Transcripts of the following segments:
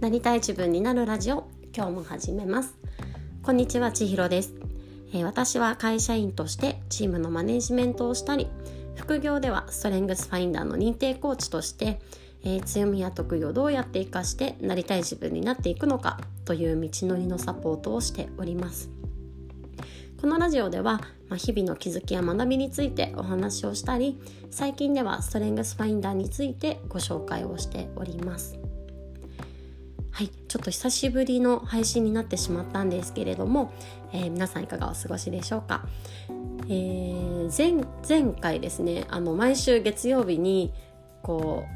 なりたい自分になるラジオ今日も始めます。こんにちは千尋です、えー、私は会社員としてチームのマネジメントをしたり副業ではストレングスファインダーの認定コーチとして、えー、強みや得意をどうやって活かしてなりたい自分になっていくのかという道のりのサポートをしております。このラジオでは、まあ、日々の気づきや学びについてお話をしたり最近ではストレングスファインダーについてご紹介をしております。ちょっと久しぶりの配信になってしまったんですけれども、えー、皆さんいかがお過ごしでしょうか、えー、前前回ですねあの毎週月曜日にこ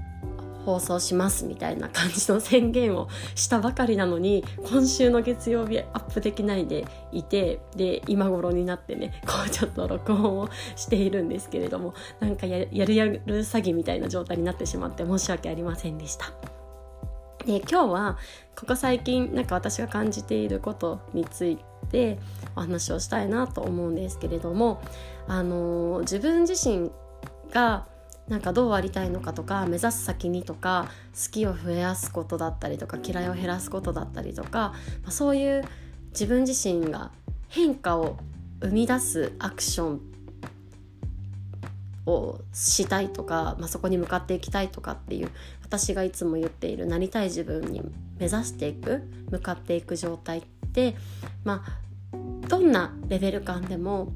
う放送しますみたいな感じの宣言をしたばかりなのに今週の月曜日アップできないでいてで今頃になってねこうちょっと録音をしているんですけれどもなんかやるやる詐欺みたいな状態になってしまって申し訳ありませんでした。で今日はここ最近なんか私が感じていることについてお話をしたいなと思うんですけれどもあの自分自身がなんかどうありたいのかとか目指す先にとか好きを増やすことだったりとか嫌いを減らすことだったりとか、まあ、そういう自分自身が変化を生み出すアクションをしたいとか、まあ、そこに向かっていきたいとかっていう私がいつも言っているなりたい自分に目指していく向かっていく状態ってまあどんなレベル感でも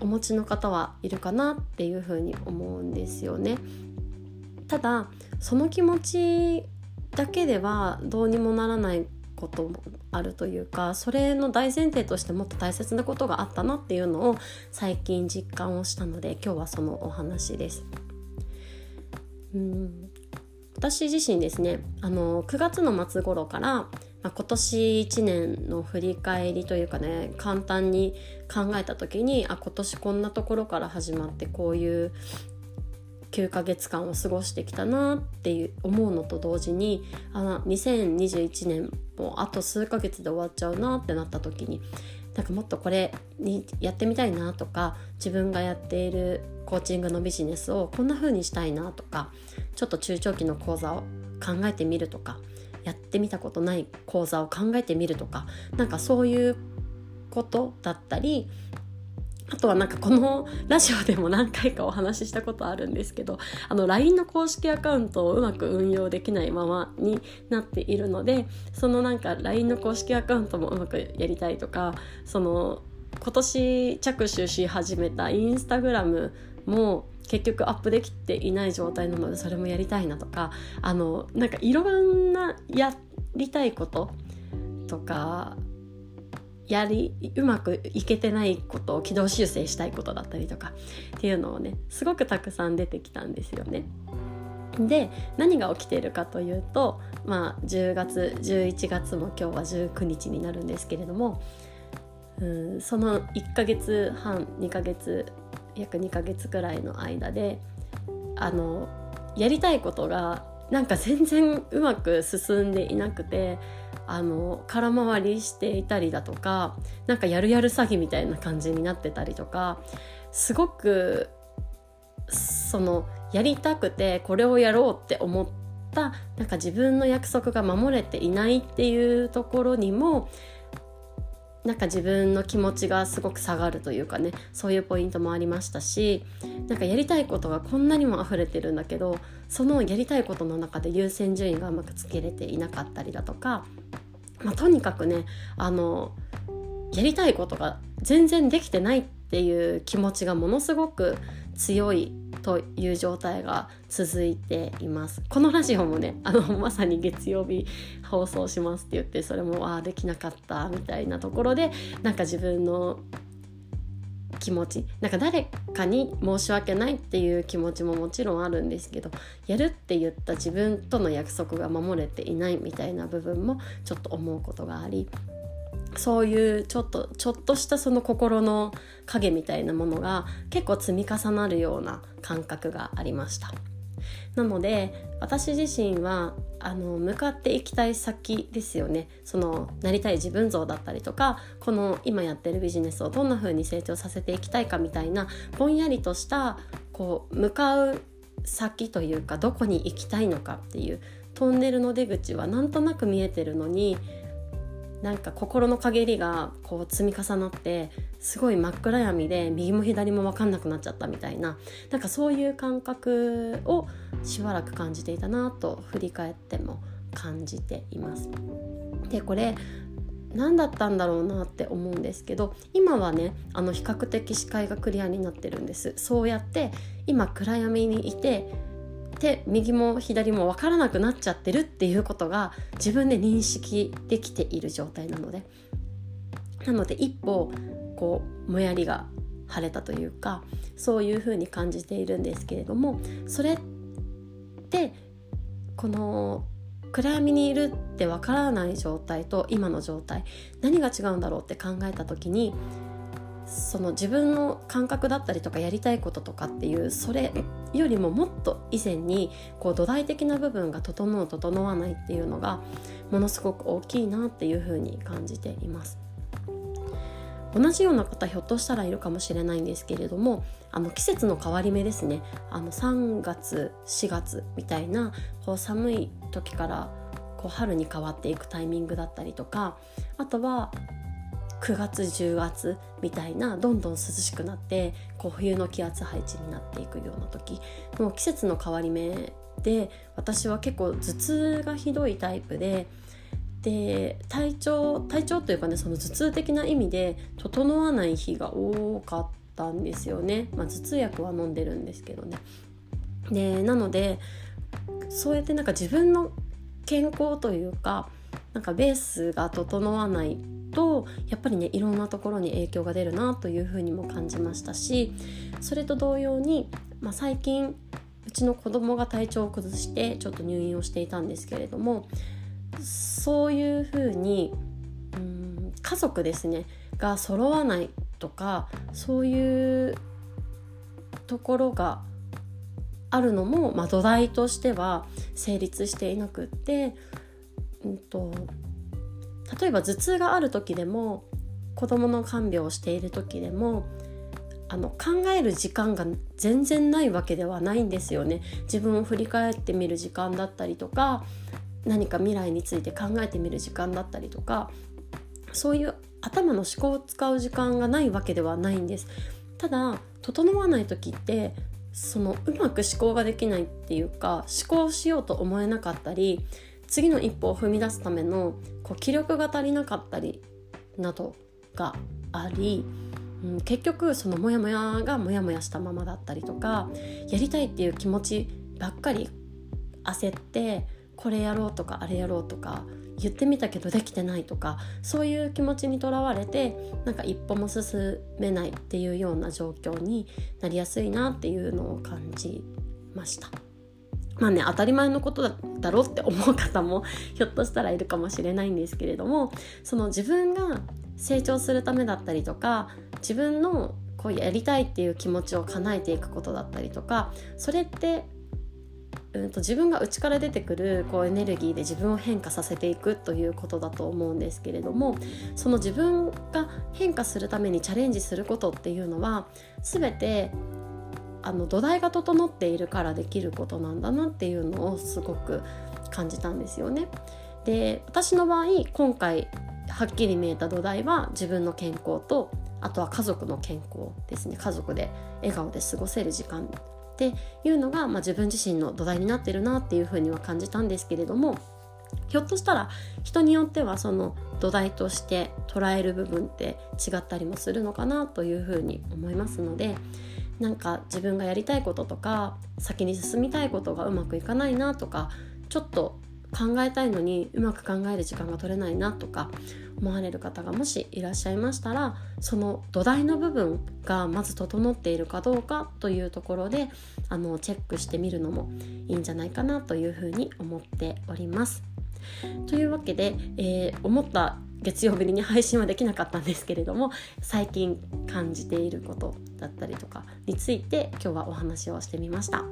お持ちの方はいるかなっていうふうに思うんですよね。ただその気持ちだけではどうにもならないこともあるというかそれの大前提としてもっと大切なことがあったなっていうのを最近実感をしたので今日はそのお話です。うん私自身ですねあの9月の末頃から、まあ、今年1年の振り返りというかね簡単に考えた時にあ今年こんなところから始まってこういう9ヶ月間を過ごしてきたなっていう思うのと同時にあ2021年もあと数ヶ月で終わっちゃうなってなった時になんかもっとこれにやってみたいなとか自分がやっているコーチングのビジネスをこんな風にしたいなとかちょっと中長期の講座を考えてみるとかやってみたことない講座を考えてみるとかなんかそういうことだったりあとはなんかこのラジオでも何回かお話ししたことあるんですけどあの LINE の公式アカウントをうまく運用できないままになっているのでそのなんか LINE の公式アカウントもうまくやりたいとかその今年着手し始めたインスタグラムも結局アップできていない状態なのでそれもやりたいなとかあのなんかいろんなやりたいこととかやりうまくいけてないことを軌道修正したいことだったりとかっていうのをねすごくたくさん出てきたんですよね。で何が起きているかというとまあ10月11月も今日は19日になるんですけれどもうんその1ヶ月半2ヶ月約2ヶ月くらいの間であのやりたいことがなんか全然うまく進んでいなくてあの空回りしていたりだとかなんかやるやる詐欺みたいな感じになってたりとかすごくそのやりたくてこれをやろうって思ったなんか自分の約束が守れていないっていうところにもなんか自分の気持ちがすごく下がるというかねそういうポイントもありましたしなんかやりたいことがこんなにも溢れてるんだけどそのやりたいことの中で優先順位がうまくつけれていなかったりだとか、まあ、とにかくねあのやりたいことが全然できてないっていう気持ちがものすごく強いという状態が続いています。このラジオもね あのまさに月曜日放送しますって言ってそれもああできなかったみたいなところでなんか自分の気持ちなんか誰かに申し訳ないっていう気持ちももちろんあるんですけどやるって言った自分との約束が守れていないみたいな部分もちょっと思うことがありそういうちょっとちょっとしたその心の影みたいなものが結構積み重なるような感覚がありました。なので私自身はあの向かっていきたい先ですよね。そのなりたい自分像だったりとかこの今やってるビジネスをどんな風に成長させていきたいかみたいなぼんやりとしたこう向かう先というかどこに行きたいのかっていうトンネルの出口はなんとなく見えてるのになんか心の陰りがこう積み重なってすごい真っ暗闇で右も左も分かんなくなっちゃったみたいななんかそういう感覚をしばらく感じていたなと振り返っても感じています。でこれ何だったんだろうなって思うんですけど今はねあの比較的視界がクリアになってるんですそうやって今暗闇にいてで右も左も分からなくなっちゃってるっていうことが自分で認識できている状態なので。なので一歩こうもやりが晴れたというかそういうふうに感じているんですけれどもそれってこの暗闇にいるってわからない状態と今の状態何が違うんだろうって考えた時にその自分の感覚だったりとかやりたいこととかっていうそれよりももっと以前にこう土台的な部分が整う整わないっていうのがものすごく大きいなっていうふうに感じています。同じような方ひょっとしたらいるかもしれないんですけれどもあの季節の変わり目ですねあの3月4月みたいなこう寒い時からこう春に変わっていくタイミングだったりとかあとは9月10月みたいなどんどん涼しくなってこう冬の気圧配置になっていくような時。の季節の変わり目で私は結構頭痛がひどいタイプでで体調体調というかねその頭痛的な意味で整わない日が多かったんですよね、まあ、頭痛薬は飲んでるんですけどね。でなのでそうやってなんか自分の健康というかなんかベースが整わないとやっぱりねいろんなところに影響が出るなというふうにも感じましたしそれと同様に、まあ、最近うちの子供が体調を崩してちょっと入院をしていたんですけれどもそういうふうにうん家族ですねが揃わないとかそういうところがあるのも、まあ、土台としては成立していなくって、うんと、例えば頭痛がある時でも子どもの看病をしている時でもあの考える時間が全然ないわけではないんですよね。自分を振り返ってみる時間だったりとか何か未来について考えてみる時間だったりとかそういう頭の思考を使う時間がないわけではないんです。ただ整わない時ってそのうまく思考ができないっていうか思考しようと思えなかったり次の一歩を踏み出すためのこう気力が足りなかったりなどがあり、うん、結局そのモヤモヤがモヤモヤしたままだったりとかやりたいっていう気持ちばっかり焦ってこれやろうとかあれやろうとか言ってみたけどできてないとかそういう気持ちにとらわれてなんか一歩も進めないっていうような状況になりやすいなっていうのを感じました。まあね当たり前のことだろうって思う方もひょっとしたらいるかもしれないんですけれどもその自分が成長するためだったりとか自分のこうやりたいっていう気持ちを叶えていくことだったりとかそれってうんと、自分が内から出てくるこうエネルギーで自分を変化させていくということだと思うんですけれどもその自分が変化するためにチャレンジすることっていうのは全てあの土台が整っているからできることなんだなっていうのをすごく感じたんですよね。で私の場合今回はっきり見えた土台は自分の健康とあとは家族の健康ですね家族で笑顔で過ごせる時間っていうのが、まあ、自分自身の土台になってるなっていうふうには感じたんですけれどもひょっとしたら人によってはその土台として捉える部分って違ったりもするのかなというふうに思いますのでなんか自分がやりたいこととか先に進みたいことがうまくいかないなとかちょっと考えたいのにうまく考える時間が取れないなとか思われる方がもしいらっしゃいましたらその土台の部分がまず整っているかどうかというところであのチェックしてみるのもいいんじゃないかなというふうに思っております。というわけで、えー、思った月曜日に配信はできなかったんですけれども最近感じていることだったりとかについて今日はお話をしてみました。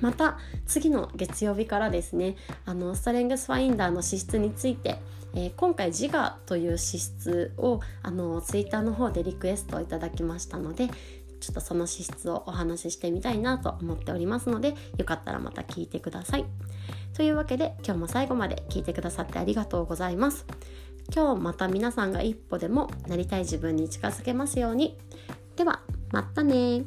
また次の月曜日からですねあのストレングスファインダーの資質について、えー、今回自我という資質をあのツイッターの方でリクエストをいただきましたのでちょっとその資質をお話ししてみたいなと思っておりますのでよかったらまた聞いてください。というわけで今日も最後まで聞いてくださってありがとうございます。今日また皆さんが一歩でもなりたい自分に近づけますように。ではまたね